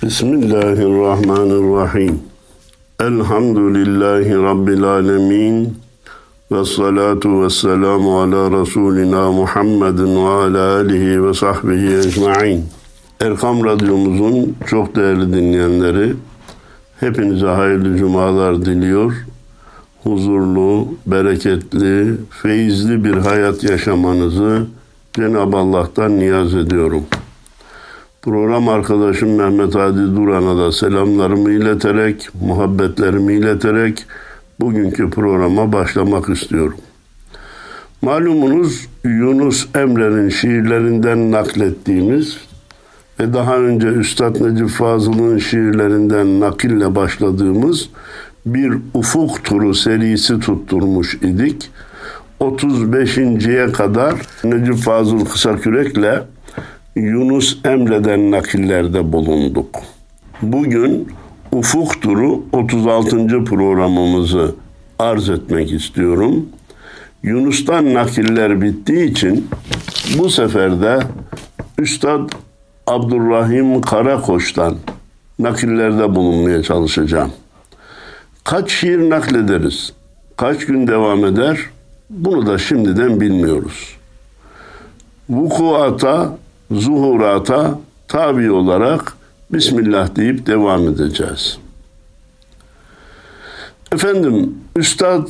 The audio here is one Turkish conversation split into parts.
Bismillahirrahmanirrahim. Elhamdülillahi Rabbil alemin. Ve salatu ve selamu ala Resulina Muhammedin ve ala alihi ve sahbihi ecma'in. Erkam Radyomuzun çok değerli dinleyenleri, hepinize hayırlı cumalar diliyor. Huzurlu, bereketli, feyizli bir hayat yaşamanızı Cenab-ı Allah'tan niyaz ediyorum. Program arkadaşım Mehmet Hadi Duran'a da selamlarımı ileterek, muhabbetlerimi ileterek bugünkü programa başlamak istiyorum. Malumunuz Yunus Emre'nin şiirlerinden naklettiğimiz ve daha önce Üstad Necip Fazıl'ın şiirlerinden nakille başladığımız bir ufuk turu serisi tutturmuş idik. 35.ye kadar Necip Fazıl Kısakürek'le Yunus Emre'den nakillerde bulunduk. Bugün Ufuk Turu 36. programımızı arz etmek istiyorum. Yunus'tan nakiller bittiği için bu sefer de Üstad Abdurrahim Karakoç'tan nakillerde bulunmaya çalışacağım. Kaç şiir naklederiz? Kaç gün devam eder? Bunu da şimdiden bilmiyoruz. Vukuata, zuhurata tabi olarak Bismillah deyip devam edeceğiz. Efendim, Üstad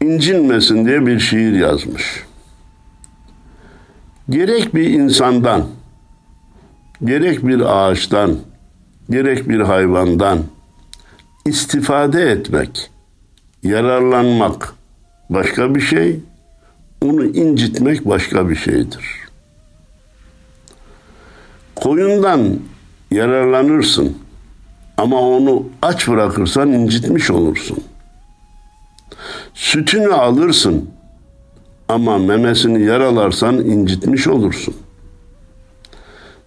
incinmesin diye bir şiir yazmış. Gerek bir insandan, gerek bir ağaçtan, gerek bir hayvandan istifade etmek, yararlanmak başka bir şey, onu incitmek başka bir şeydir. Koyundan yararlanırsın ama onu aç bırakırsan incitmiş olursun. Sütünü alırsın ama memesini yaralarsan incitmiş olursun.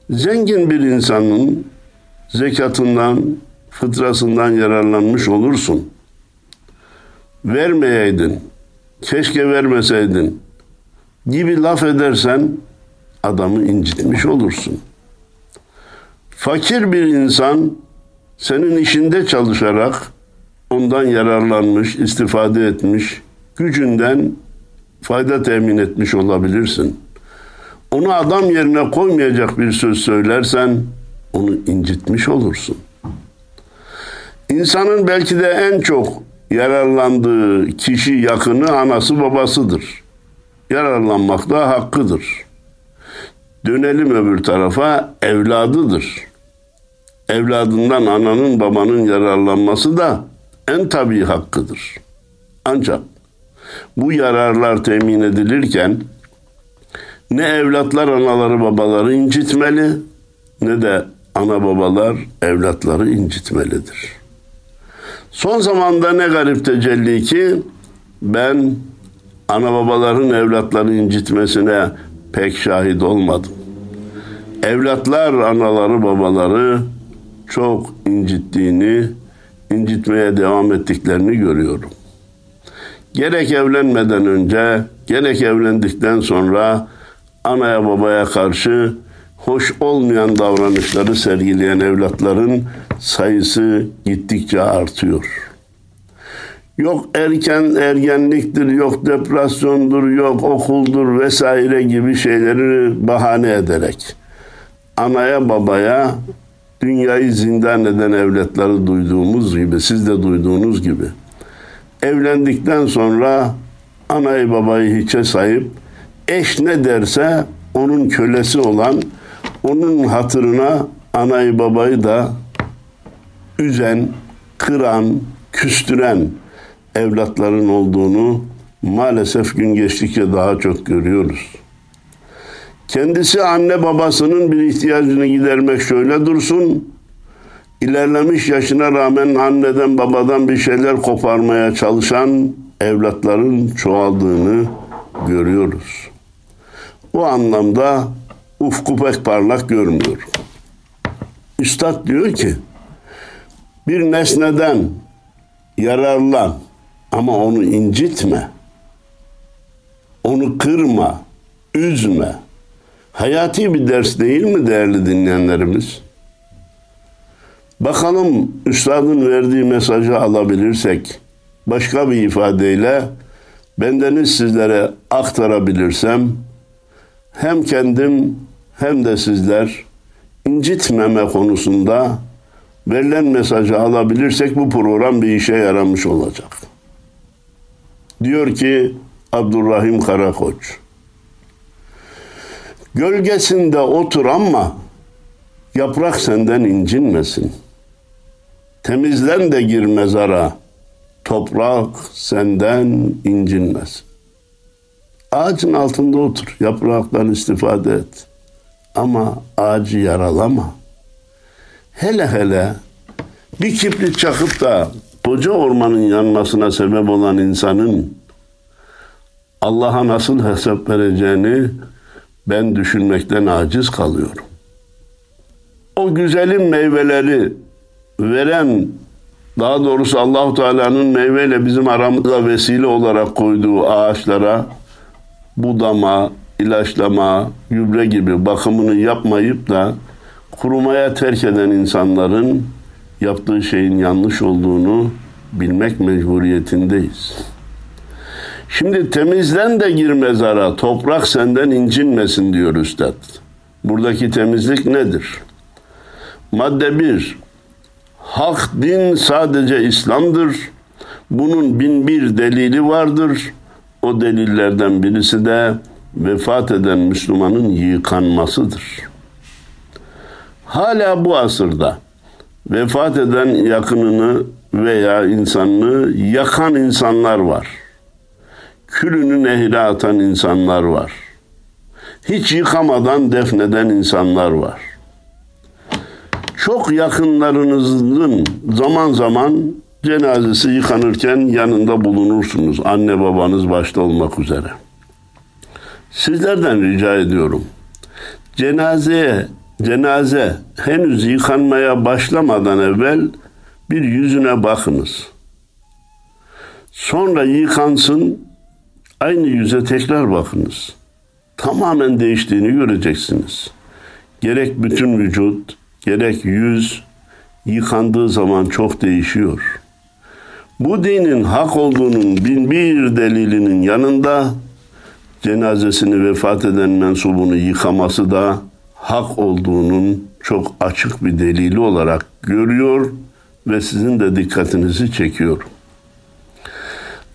Zengin bir insanın zekatından, fıtrasından yararlanmış olursun. Vermeyeydin, keşke vermeseydin gibi laf edersen adamı incitmiş olursun. Fakir bir insan senin işinde çalışarak ondan yararlanmış, istifade etmiş, gücünden fayda temin etmiş olabilirsin. Onu adam yerine koymayacak bir söz söylersen onu incitmiş olursun. İnsanın belki de en çok yararlandığı kişi yakını anası babasıdır. Yararlanmak da hakkıdır. Dönelim öbür tarafa evladıdır. Evladından ananın babanın yararlanması da en tabii hakkıdır. Ancak bu yararlar temin edilirken ne evlatlar anaları babaları incitmeli ne de ana babalar evlatları incitmelidir. Son zamanda ne garip tecelli ki ben ana babaların evlatları incitmesine pek şahit olmadım. Evlatlar anaları babaları çok incittiğini, incitmeye devam ettiklerini görüyorum. Gerek evlenmeden önce, gerek evlendikten sonra anaya babaya karşı hoş olmayan davranışları sergileyen evlatların sayısı gittikçe artıyor. Yok erken ergenliktir, yok depresyondur, yok okuldur vesaire gibi şeyleri bahane ederek anaya babaya dünyayı zindan eden evlatları duyduğumuz gibi, siz de duyduğunuz gibi evlendikten sonra anayı babayı hiçe sayıp eş ne derse onun kölesi olan onun hatırına anayı babayı da üzen, kıran, küstüren evlatların olduğunu maalesef gün geçtikçe daha çok görüyoruz. Kendisi anne babasının bir ihtiyacını gidermek şöyle dursun. İlerlemiş yaşına rağmen anneden babadan bir şeyler koparmaya çalışan evlatların çoğaldığını görüyoruz. Bu anlamda ufku pek parlak görmüyor. Üstad diyor ki bir nesneden yararlan ama onu incitme. Onu kırma, üzme. Hayati bir ders değil mi değerli dinleyenlerimiz? Bakalım üstadın verdiği mesajı alabilirsek, başka bir ifadeyle bendeniz sizlere aktarabilirsem, hem kendim hem de sizler incitmeme konusunda verilen mesajı alabilirsek bu program bir işe yaramış olacak. Diyor ki Abdurrahim Karakoç. Gölgesinde otur ama yaprak senden incinmesin. Temizlen de gir mezara. Toprak senden incinmesin. Ağacın altında otur. Yapraktan istifade et. Ama ağacı yaralama. Hele hele bir kibrit çakıp da koca ormanın yanmasına sebep olan insanın Allah'a nasıl hesap vereceğini ben düşünmekten aciz kalıyorum. O güzelim meyveleri veren daha doğrusu Allahu Teala'nın meyveyle bizim aramıza vesile olarak koyduğu ağaçlara budama, ilaçlama, gübre gibi bakımını yapmayıp da kurumaya terk eden insanların yaptığı şeyin yanlış olduğunu bilmek mecburiyetindeyiz. Şimdi temizlen de gir mezara, toprak senden incinmesin diyor Üstad. Buradaki temizlik nedir? Madde bir, hak din sadece İslam'dır. Bunun bin bir delili vardır. O delillerden birisi de vefat eden Müslümanın yıkanmasıdır. Hala bu asırda vefat eden yakınını veya insanını yakan insanlar var. Külünü nehre atan insanlar var. Hiç yıkamadan defneden insanlar var. Çok yakınlarınızın zaman zaman cenazesi yıkanırken yanında bulunursunuz. Anne babanız başta olmak üzere. Sizlerden rica ediyorum. Cenazeye, cenaze henüz yıkanmaya başlamadan evvel bir yüzüne bakınız. Sonra yıkansın, aynı yüze tekrar bakınız. Tamamen değiştiğini göreceksiniz. Gerek bütün vücut, gerek yüz yıkandığı zaman çok değişiyor. Bu dinin hak olduğunun bin bir delilinin yanında cenazesini vefat eden mensubunu yıkaması da hak olduğunun çok açık bir delili olarak görüyor ve sizin de dikkatinizi çekiyor.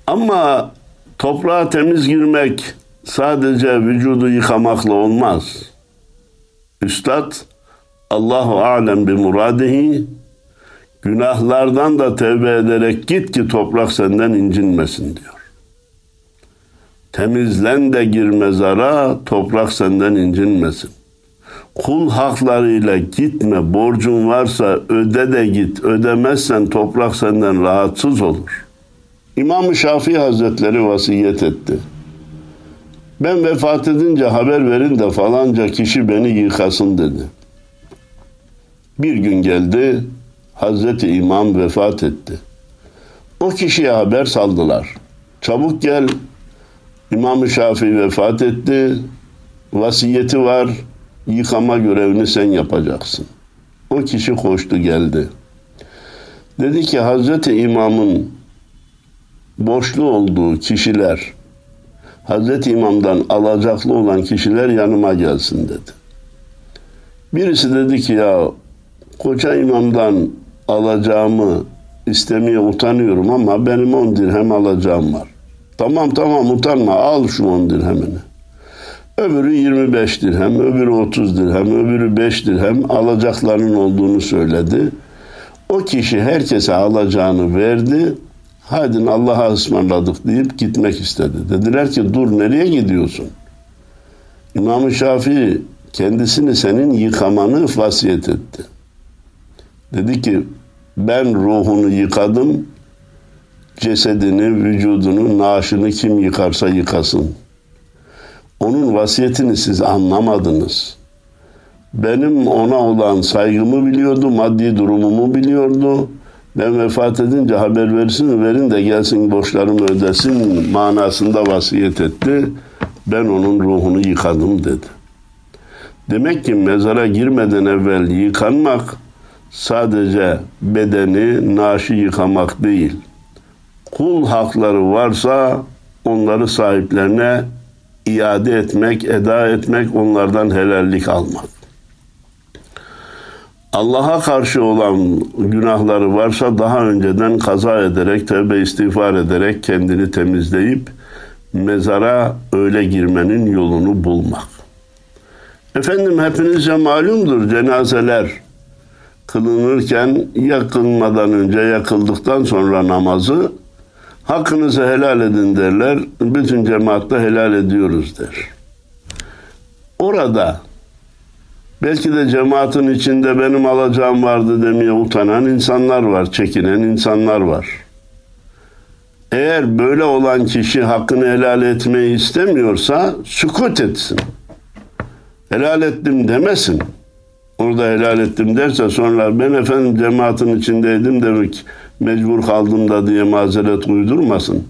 Ama toprağa temiz girmek sadece vücudu yıkamakla olmaz. Üstad Allahu alem bi muradihi günahlardan da tevbe ederek git ki toprak senden incinmesin diyor. Temizlen de gir mezara, toprak senden incinmesin. Kul haklarıyla gitme, borcun varsa öde de git, ödemezsen toprak senden rahatsız olur. İmam-ı Şafii Hazretleri vasiyet etti. Ben vefat edince haber verin de falanca kişi beni yıkasın dedi. Bir gün geldi, Hazreti İmam vefat etti. O kişiye haber saldılar. Çabuk gel, İmam-ı Şafii vefat etti, vasiyeti var, yıkama görevini sen yapacaksın. O kişi koştu geldi. Dedi ki Hazreti İmam'ın borçlu olduğu kişiler, Hazreti İmam'dan alacaklı olan kişiler yanıma gelsin dedi. Birisi dedi ki ya koca imamdan alacağımı istemeye utanıyorum ama benim on dirhem alacağım var. Tamam tamam utanma al şu on dirhemini. Öbürü 25 dirhem, öbürü 30 dirhem, öbürü 5 dirhem alacaklarının olduğunu söyledi. O kişi herkese alacağını verdi. Hadi Allah'a ısmarladık deyip gitmek istedi. Dediler ki dur nereye gidiyorsun? İmam-ı Şafii kendisini senin yıkamanı vasiyet etti. Dedi ki ben ruhunu yıkadım, cesedini, vücudunu, naaşını kim yıkarsa yıkasın. Onun vasiyetini siz anlamadınız. Benim ona olan saygımı biliyordu, maddi durumumu biliyordu. Ben vefat edince haber versin, verin de gelsin borçlarımı ödesin manasında vasiyet etti. Ben onun ruhunu yıkadım dedi. Demek ki mezara girmeden evvel yıkanmak sadece bedeni, naşı yıkamak değil. Kul hakları varsa onları sahiplerine iade etmek, eda etmek, onlardan helallik almak. Allah'a karşı olan günahları varsa daha önceden kaza ederek, tövbe istiğfar ederek kendini temizleyip mezara öyle girmenin yolunu bulmak. Efendim hepinizce malumdur cenazeler kılınırken yakılmadan önce yakıldıktan sonra namazı hakkınızı helal edin derler. Bütün cemaatle helal ediyoruz der. Orada belki de cemaatin içinde benim alacağım vardı demeye utanan insanlar var, çekinen insanlar var. Eğer böyle olan kişi hakkını helal etmeyi istemiyorsa sükut etsin. Helal ettim demesin. Orada helal ettim derse sonra ben efendim cemaatin içindeydim demek mecbur kaldım da diye mazeret uydurmasın.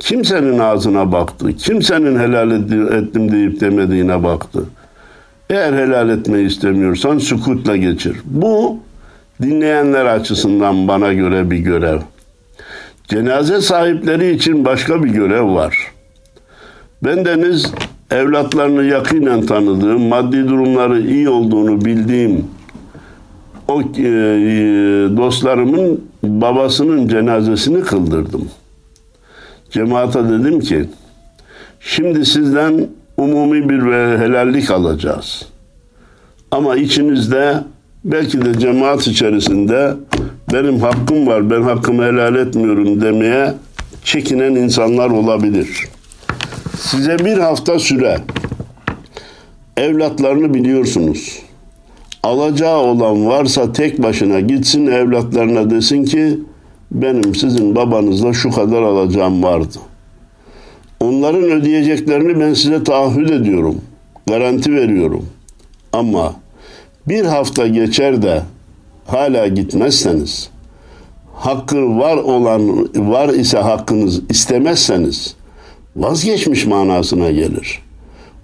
Kimsenin ağzına baktı. Kimsenin helal ettim deyip demediğine baktı. Eğer helal etmeyi istemiyorsan sükutla geçir. Bu dinleyenler açısından bana göre bir görev. Cenaze sahipleri için başka bir görev var. Ben deniz evlatlarını yakinen tanıdığım, maddi durumları iyi olduğunu bildiğim o e, dostlarımın babasının cenazesini kıldırdım. Cemaate dedim ki, şimdi sizden umumi bir helallik alacağız. Ama içinizde belki de cemaat içerisinde benim hakkım var, ben hakkımı helal etmiyorum demeye çekinen insanlar olabilir.'' Size bir hafta süre evlatlarını biliyorsunuz. Alacağı olan varsa tek başına gitsin evlatlarına desin ki benim sizin babanızla şu kadar alacağım vardı. Onların ödeyeceklerini ben size taahhüt ediyorum. Garanti veriyorum. Ama bir hafta geçer de hala gitmezseniz, hakkı var olan var ise hakkınız istemezseniz vazgeçmiş manasına gelir.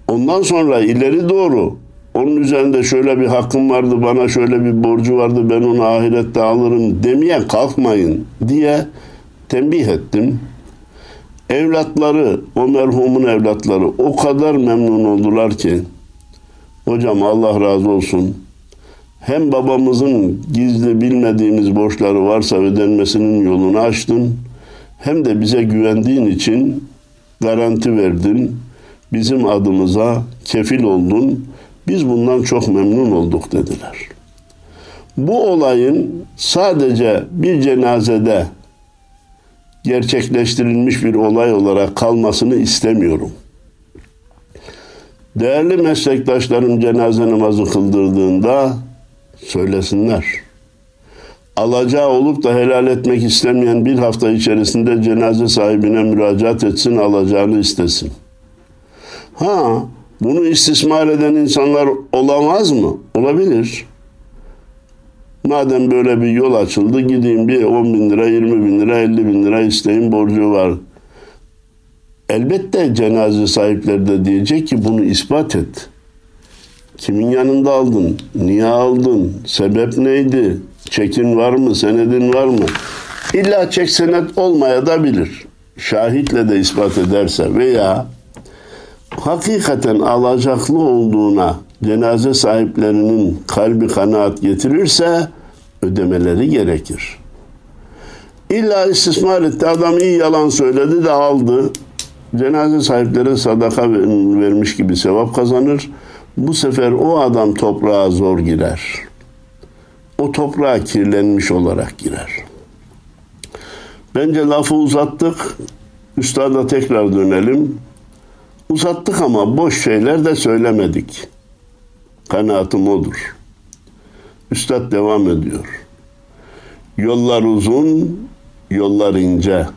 Ondan sonra ileri doğru onun üzerinde şöyle bir hakkım vardı, bana şöyle bir borcu vardı, ben onu ahirette alırım demeye kalkmayın diye tembih ettim. Evlatları, o merhumun evlatları o kadar memnun oldular ki, hocam Allah razı olsun, hem babamızın gizli bilmediğimiz borçları varsa ödenmesinin yolunu açtın, hem de bize güvendiğin için garanti verdin, bizim adımıza kefil oldun, biz bundan çok memnun olduk dediler. Bu olayın sadece bir cenazede gerçekleştirilmiş bir olay olarak kalmasını istemiyorum. Değerli meslektaşlarım cenaze namazı kıldırdığında söylesinler alacağı olup da helal etmek istemeyen bir hafta içerisinde cenaze sahibine müracaat etsin, alacağını istesin. Ha, bunu istismar eden insanlar olamaz mı? Olabilir. Madem böyle bir yol açıldı gideyim bir 10 bin lira, 20 bin lira, 50 bin lira isteyin borcu var. Elbette cenaze sahipleri de diyecek ki bunu ispat et. Kimin yanında aldın? Niye aldın? Sebep neydi? Çekin var mı? Senedin var mı? İlla çek senet olmaya da bilir. Şahitle de ispat ederse veya hakikaten alacaklı olduğuna cenaze sahiplerinin kalbi kanaat getirirse ödemeleri gerekir. İlla istismar etti. Adam iyi yalan söyledi de aldı. Cenaze sahipleri sadaka vermiş gibi sevap kazanır. Bu sefer o adam toprağa zor girer o toprağa kirlenmiş olarak girer. Bence lafı uzattık. Üstada tekrar dönelim. Uzattık ama boş şeyler de söylemedik. Kanaatim odur. Üstad devam ediyor. Yollar uzun, yollar ince.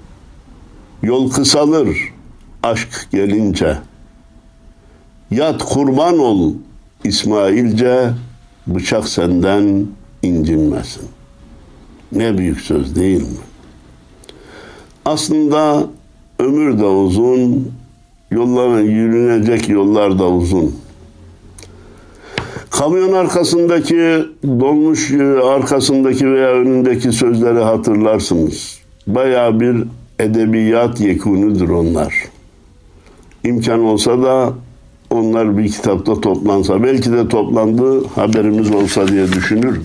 Yol kısalır, aşk gelince. Yat kurban ol İsmailce, bıçak senden incinmesin. Ne büyük söz değil mi? Aslında ömür de uzun, yolların yürünecek yollar da uzun. Kamyon arkasındaki, dolmuş e, arkasındaki veya önündeki sözleri hatırlarsınız. Baya bir edebiyat yekunudur onlar. İmkan olsa da onlar bir kitapta toplansa, belki de toplandı haberimiz olsa diye düşünürüm.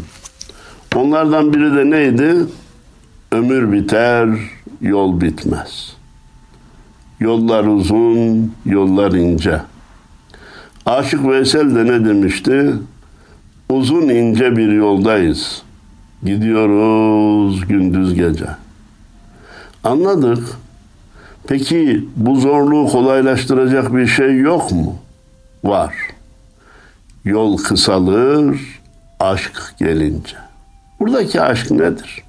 Onlardan biri de neydi? Ömür biter, yol bitmez. Yollar uzun, yollar ince. Aşık Veysel de ne demişti? Uzun ince bir yoldayız. Gidiyoruz gündüz gece. Anladık. Peki bu zorluğu kolaylaştıracak bir şey yok mu? Var. Yol kısalır, aşk gelince. Buradaki aşk nedir?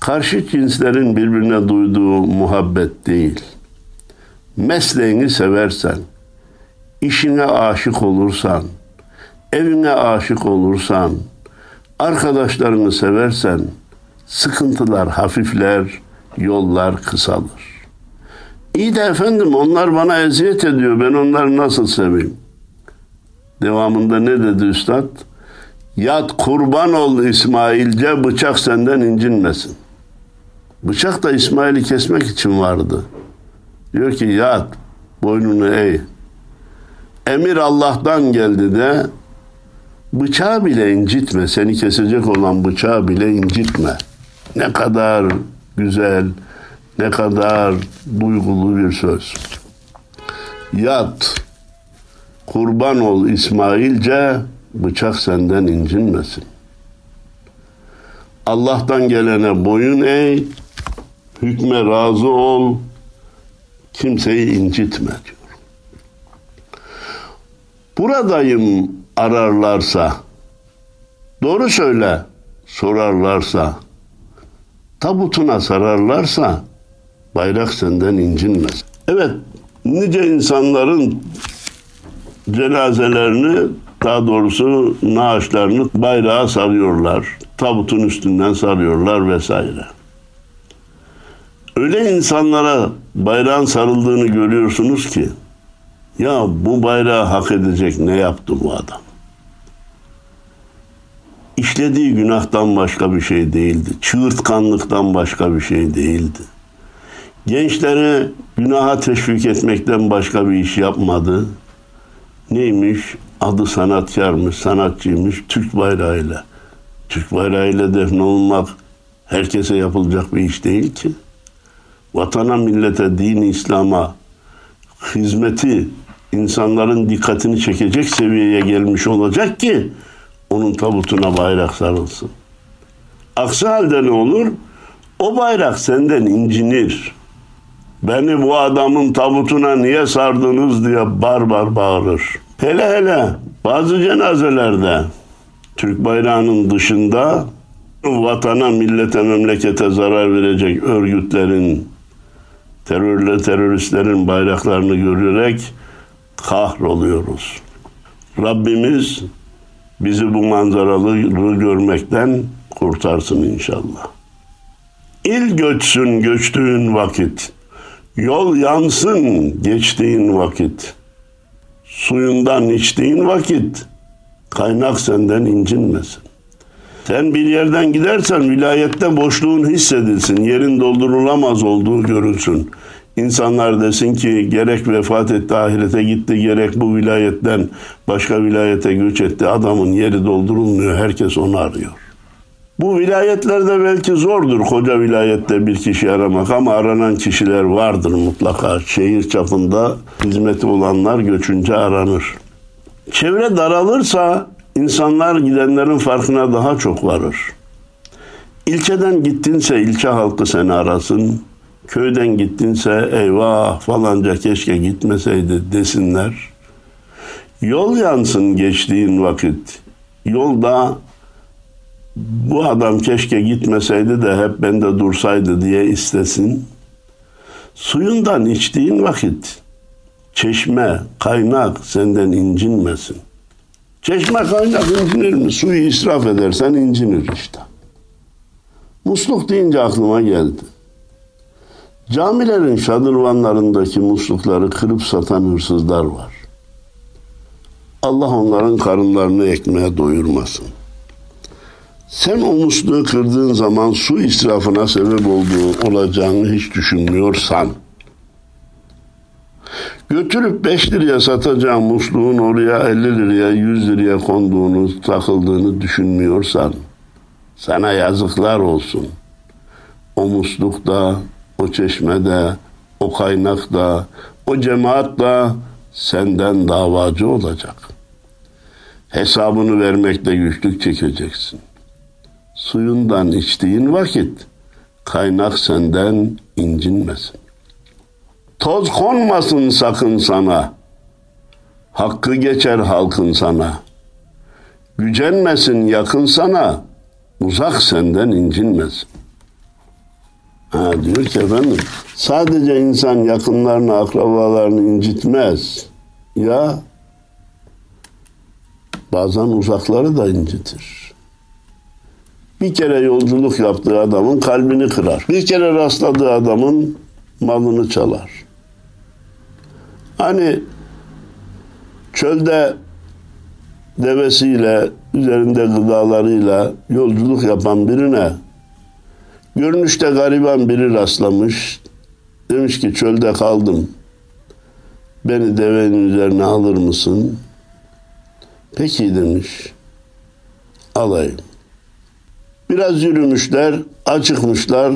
Karşı cinslerin birbirine duyduğu muhabbet değil. Mesleğini seversen, işine aşık olursan, evine aşık olursan, arkadaşlarını seversen, sıkıntılar hafifler, yollar kısalır. İyi de efendim onlar bana eziyet ediyor, ben onları nasıl seveyim? Devamında ne dedi üstad? Yat kurban ol İsmailce bıçak senden incinmesin. Bıçak da İsmail'i kesmek için vardı. Diyor ki yat boynunu eğ. Emir Allah'tan geldi de bıçağı bile incitme. Seni kesecek olan bıçağı bile incitme. Ne kadar güzel, ne kadar duygulu bir söz. Yat, kurban ol İsmailce, bıçak senden incinmesin. Allah'tan gelene boyun eğ, hükme razı ol, kimseyi incitme diyor. Buradayım ararlarsa, doğru söyle sorarlarsa, tabutuna sararlarsa bayrak senden incinmez. Evet, nice insanların cenazelerini daha doğrusu naaşlarını bayrağa sarıyorlar. Tabutun üstünden sarıyorlar vesaire. Öyle insanlara bayrağın sarıldığını görüyorsunuz ki ya bu bayrağı hak edecek ne yaptı bu adam? İşlediği günahtan başka bir şey değildi. Çığırtkanlıktan başka bir şey değildi. Gençleri günaha teşvik etmekten başka bir iş yapmadı. Neymiş? Adı sanatkarmış, sanatçıymış, Türk bayrağıyla. Türk bayrağıyla defnolmak herkese yapılacak bir iş değil ki. Vatana, millete, din, İslam'a hizmeti insanların dikkatini çekecek seviyeye gelmiş olacak ki onun tabutuna bayrak sarılsın. Aksi halde ne olur? O bayrak senden incinir. Beni bu adamın tabutuna niye sardınız diye bar bar bağırır. Hele hele bazı cenazelerde Türk bayrağının dışında vatana, millete, memlekete zarar verecek örgütlerin, terörle teröristlerin bayraklarını görerek kahroluyoruz. Rabbimiz bizi bu manzaralı görmekten kurtarsın inşallah. İl göçsün göçtüğün vakit, yol yansın geçtiğin vakit, suyundan içtiğin vakit, kaynak senden incinmesin. Sen bir yerden gidersen vilayette boşluğun hissedilsin, yerin doldurulamaz olduğu görülsün. İnsanlar desin ki gerek vefat etti ahirete gitti gerek bu vilayetten başka vilayete göç etti adamın yeri doldurulmuyor herkes onu arıyor. Bu vilayetlerde belki zordur koca vilayette bir kişi aramak ama aranan kişiler vardır mutlaka. Şehir çapında hizmeti olanlar göçünce aranır. Çevre daralırsa insanlar gidenlerin farkına daha çok varır. İlçeden gittinse ilçe halkı seni arasın. Köyden gittinse eyvah falanca keşke gitmeseydi desinler. Yol yansın geçtiğin vakit. Yolda bu adam keşke gitmeseydi de hep bende dursaydı diye istesin. Suyundan içtiğin vakit çeşme, kaynak senden incinmesin. Çeşme kaynak incinir mi? Suyu israf edersen incinir işte. Musluk deyince aklıma geldi. Camilerin şadırvanlarındaki muslukları kırıp satan hırsızlar var. Allah onların karınlarını ekmeğe doyurmasın. Sen o musluğu kırdığın zaman su israfına sebep olduğu olacağını hiç düşünmüyorsan, götürüp 5 liraya satacağın musluğun oraya 50 liraya 100 liraya konduğunu, takıldığını düşünmüyorsan, sana yazıklar olsun. O muslukta, o çeşmede, o kaynakta, o cemaat da senden davacı olacak. Hesabını vermekte güçlük çekeceksin. Suyundan içtiğin vakit kaynak senden incinmesin. Toz konmasın sakın sana. Hakkı geçer halkın sana. Gücenmesin yakın sana. Uzak senden incinmesin. Ha, diyor ki efendim sadece insan yakınlarını, akrabalarını incitmez. Ya bazen uzakları da incitir. Bir kere yolculuk yaptığı adamın kalbini kırar. Bir kere rastladığı adamın malını çalar. Hani çölde devesiyle, üzerinde gıdalarıyla yolculuk yapan birine görünüşte gariban biri rastlamış. Demiş ki çölde kaldım. Beni devenin üzerine alır mısın? Peki demiş. Alayım. Biraz yürümüşler, acıkmışlar.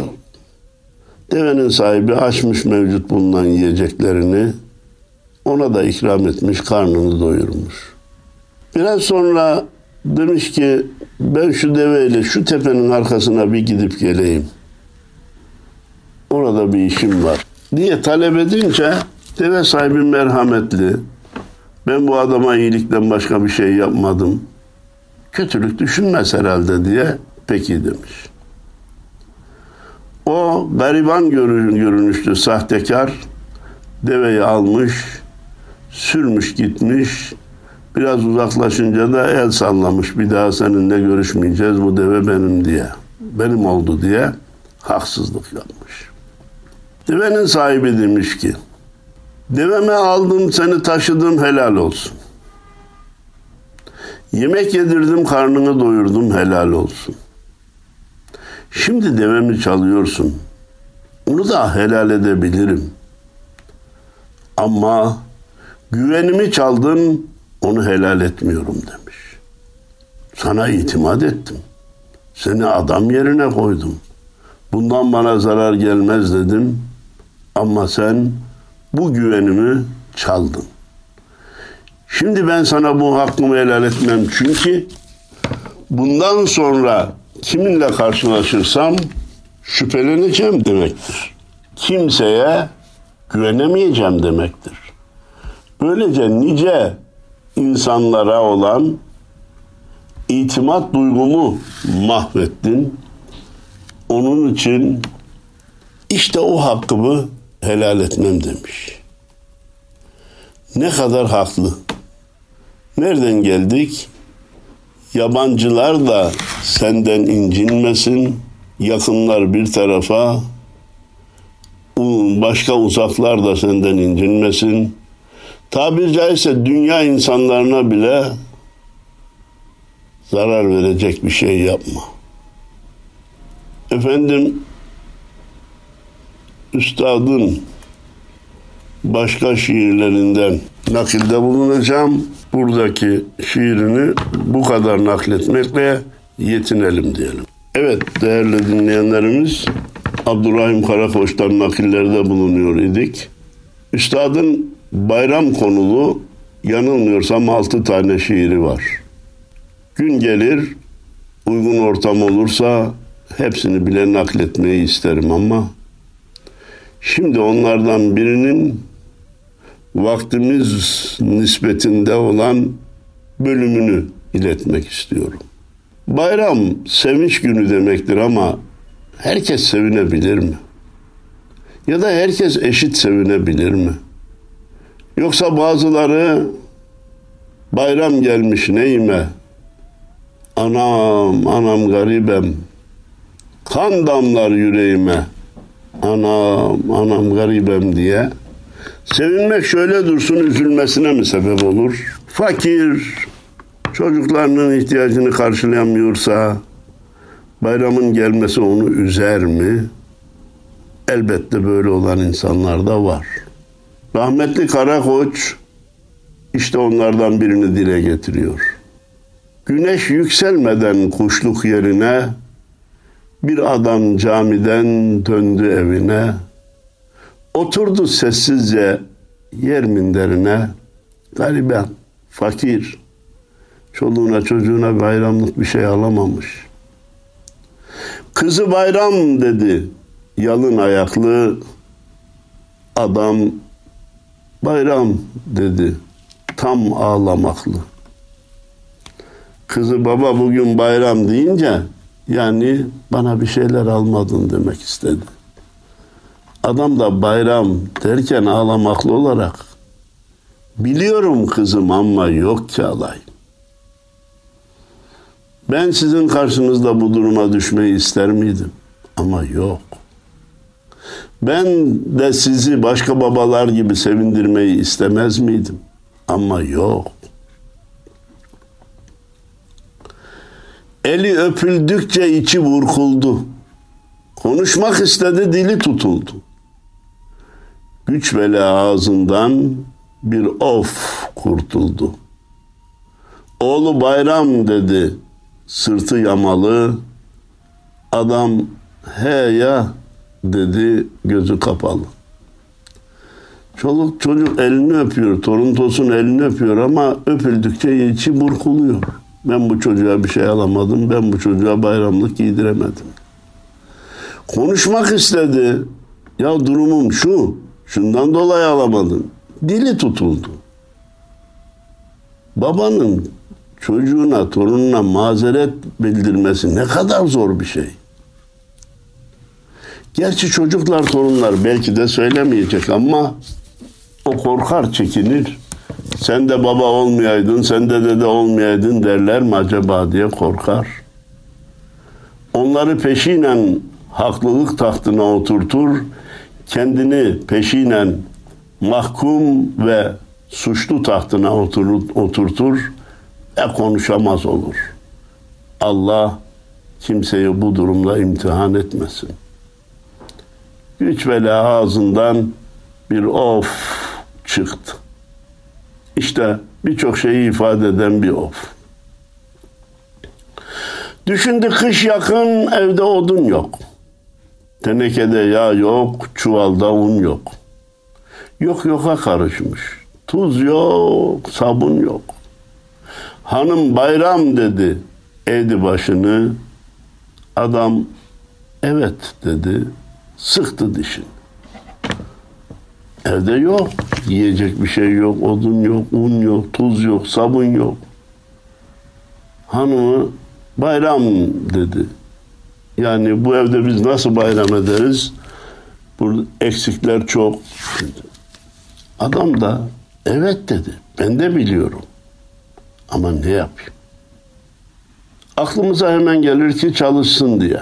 Devenin sahibi açmış mevcut bulunan yiyeceklerini. Ona da ikram etmiş, karnını doyurmuş. Biraz sonra demiş ki ben şu deveyle şu tepenin arkasına bir gidip geleyim. Orada bir işim var diye talep edince deve sahibi merhametli. Ben bu adama iyilikten başka bir şey yapmadım. Kötülük düşünmez herhalde diye peki demiş. O gariban görünüşlü sahtekar deveyi almış, sürmüş gitmiş, Biraz uzaklaşınca da el sallamış. Bir daha seninle görüşmeyeceğiz. Bu deve benim diye. Benim oldu diye haksızlık yapmış. Devenin sahibi demiş ki Deveme aldım seni taşıdım helal olsun. Yemek yedirdim karnını doyurdum helal olsun. Şimdi devemi çalıyorsun. Onu da helal edebilirim. Ama güvenimi çaldın onu helal etmiyorum demiş. Sana itimat ettim. Seni adam yerine koydum. Bundan bana zarar gelmez dedim. Ama sen bu güvenimi çaldın. Şimdi ben sana bu hakkımı helal etmem çünkü bundan sonra kiminle karşılaşırsam şüpheleneceğim demektir. Kimseye güvenemeyeceğim demektir. Böylece nice insanlara olan itimat duygumu mahvettin. Onun için işte o hakkımı helal etmem demiş. Ne kadar haklı. Nereden geldik? Yabancılar da senden incinmesin. Yakınlar bir tarafa, başka uzaklar da senden incinmesin. Tabiri caizse dünya insanlarına bile zarar verecek bir şey yapma. Efendim üstadın başka şiirlerinden nakilde bulunacağım. Buradaki şiirini bu kadar nakletmekle yetinelim diyelim. Evet değerli dinleyenlerimiz Abdurrahim Karakoç'tan nakillerde bulunuyor idik. Üstadın bayram konulu yanılmıyorsam altı tane şiiri var. Gün gelir uygun ortam olursa hepsini bile nakletmeyi isterim ama şimdi onlardan birinin vaktimiz nispetinde olan bölümünü iletmek istiyorum. Bayram sevinç günü demektir ama herkes sevinebilir mi? Ya da herkes eşit sevinebilir mi? Yoksa bazıları bayram gelmiş neyime? Anam, anam garibem. Kan damlar yüreğime. Anam, anam garibem diye. Sevinmek şöyle dursun üzülmesine mi sebep olur? fakir, çocuklarının ihtiyacını karşılayamıyorsa bayramın gelmesi onu üzer mi? Elbette böyle olan insanlar da var. Rahmetli Karakoç işte onlardan birini dile getiriyor. Güneş yükselmeden kuşluk yerine bir adam camiden döndü evine. Oturdu sessizce yer minderine. Gariben, fakir, çoluğuna çocuğuna bayramlık bir şey alamamış. Kızı bayram dedi, yalın ayaklı adam bayram dedi, tam ağlamaklı. Kızı baba bugün bayram deyince yani bana bir şeyler almadın demek istedi. Adam da bayram derken ağlamaklı olarak biliyorum kızım ama yok ki alay. Ben sizin karşınızda bu duruma düşmeyi ister miydim? Ama yok. Ben de sizi başka babalar gibi sevindirmeyi istemez miydim? Ama yok. Eli öpüldükçe içi burkuldu. Konuşmak istedi, dili tutuldu. Güç bela ağzından bir of kurtuldu. Oğlu bayram dedi, sırtı yamalı. Adam he ya dedi, gözü kapalı. Çoluk çocuk elini öpüyor, torun tosun elini öpüyor ama öpüldükçe içi burkuluyor. Ben bu çocuğa bir şey alamadım, ben bu çocuğa bayramlık giydiremedim. Konuşmak istedi. Ya durumum şu, şundan dolayı alamadım. Dili tutuldu. Babanın çocuğuna, torununa mazeret bildirmesi ne kadar zor bir şey. Gerçi çocuklar, torunlar belki de söylemeyecek ama o korkar, çekinir. Sen de baba olmayaydın, sen de dede olmayaydın derler mi acaba diye korkar. Onları peşinen haklılık tahtına oturtur, kendini peşinen mahkum ve suçlu tahtına oturur, oturtur ve konuşamaz olur. Allah kimseyi bu durumda imtihan etmesin. Güç ve ağzından bir of çıktı. İşte birçok şeyi ifade eden bir of. Düşündü kış yakın evde odun yok. Tenekede yağ yok, çuvalda un yok. Yok yoka karışmış. Tuz yok, sabun yok. Hanım bayram dedi, eğdi başını. Adam evet dedi, sıktı dişini. Evde yok. Yiyecek bir şey yok, odun yok, un yok, tuz yok, sabun yok. Hanımı bayram dedi. Yani bu evde biz nasıl bayram ederiz? Burada eksikler çok. Adam da evet dedi. Ben de biliyorum. Ama ne yapayım? Aklımıza hemen gelir ki çalışsın diye.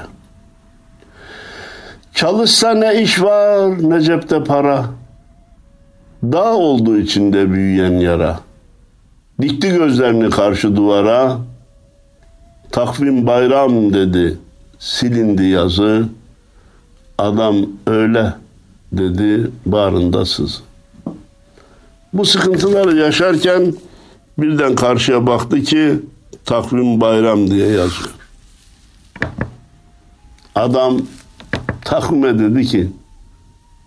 Çalışsa ne iş var ne cepte para. Dağ olduğu içinde büyüyen yara. Dikti gözlerini karşı duvara. Takvim bayram dedi. Silindi yazı. Adam öyle dedi bağrında sızı. Bu sıkıntıları yaşarken birden karşıya baktı ki takvim bayram diye yazıyor. Adam takvime dedi ki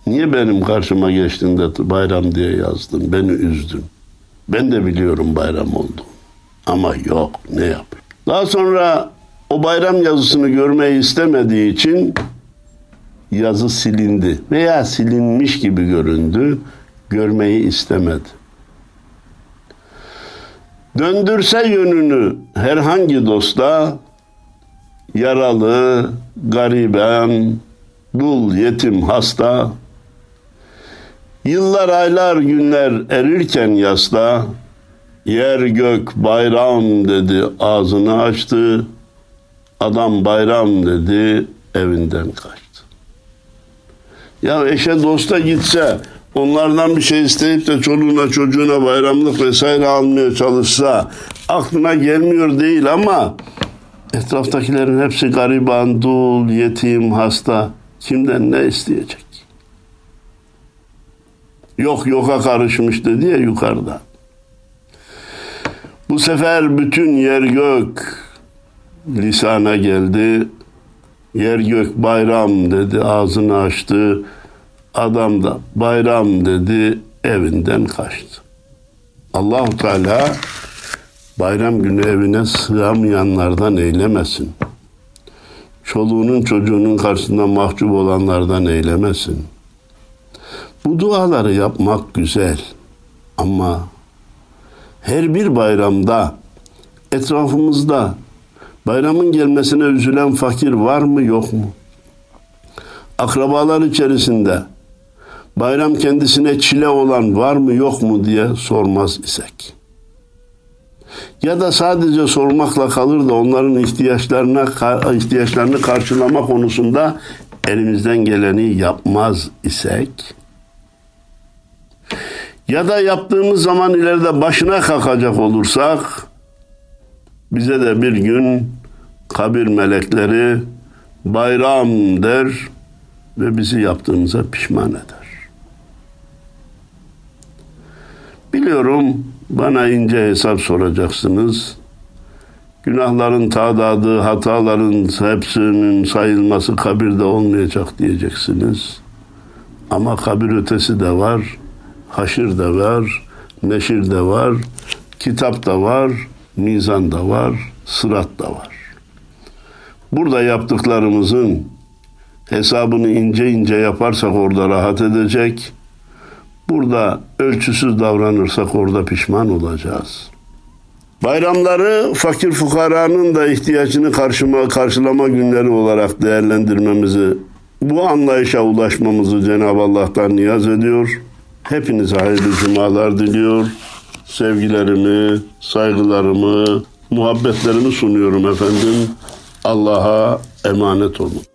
Niye benim karşıma geçtiğinde bayram diye yazdın? Beni üzdün. Ben de biliyorum bayram oldu. Ama yok ne yap? Daha sonra o bayram yazısını görmeyi istemediği için yazı silindi veya silinmiş gibi göründü. Görmeyi istemedi. Döndürse yönünü herhangi dosta yaralı, gariben, dul, yetim, hasta Yıllar, aylar, günler erirken yasta, yer gök bayram dedi, ağzını açtı. Adam bayram dedi, evinden kaçtı. Ya eşe dosta gitse, onlardan bir şey isteyip de çoluğuna çocuğuna bayramlık vesaire almaya çalışsa aklına gelmiyor değil ama etraftakilerin hepsi gariban, dul, yetim, hasta. Kimden ne isteyecek? Yok yoka karışmış dedi ya yukarıda. Bu sefer bütün yer gök lisana geldi. Yer gök bayram dedi, ağzını açtı. Adam da bayram dedi, evinden kaçtı. Allahu Teala bayram günü evine sığamayanlardan eylemesin. Çoluğunun çocuğunun karşısında mahcup olanlardan eylemesin. Bu duaları yapmak güzel ama her bir bayramda etrafımızda bayramın gelmesine üzülen fakir var mı yok mu? Akrabalar içerisinde bayram kendisine çile olan var mı yok mu diye sormaz isek. Ya da sadece sormakla kalır da onların ihtiyaçlarına ihtiyaçlarını karşılama konusunda elimizden geleni yapmaz isek ya da yaptığımız zaman ileride başına kalkacak olursak bize de bir gün kabir melekleri bayram der ve bizi yaptığımıza pişman eder. Biliyorum bana ince hesap soracaksınız. Günahların tadadı, hataların hepsinin sayılması kabirde olmayacak diyeceksiniz. Ama kabir ötesi de var, haşir de var, neşir de var, kitap da var, mizan da var, sırat da var. Burada yaptıklarımızın hesabını ince ince yaparsak orada rahat edecek. Burada ölçüsüz davranırsak orada pişman olacağız. Bayramları fakir fukaranın da ihtiyacını karşıma, karşılama günleri olarak değerlendirmemizi, bu anlayışa ulaşmamızı Cenab-ı Allah'tan niyaz ediyor. Hepinize hayırlı cumalar diliyor. Sevgilerimi, saygılarımı, muhabbetlerimi sunuyorum efendim. Allah'a emanet olun.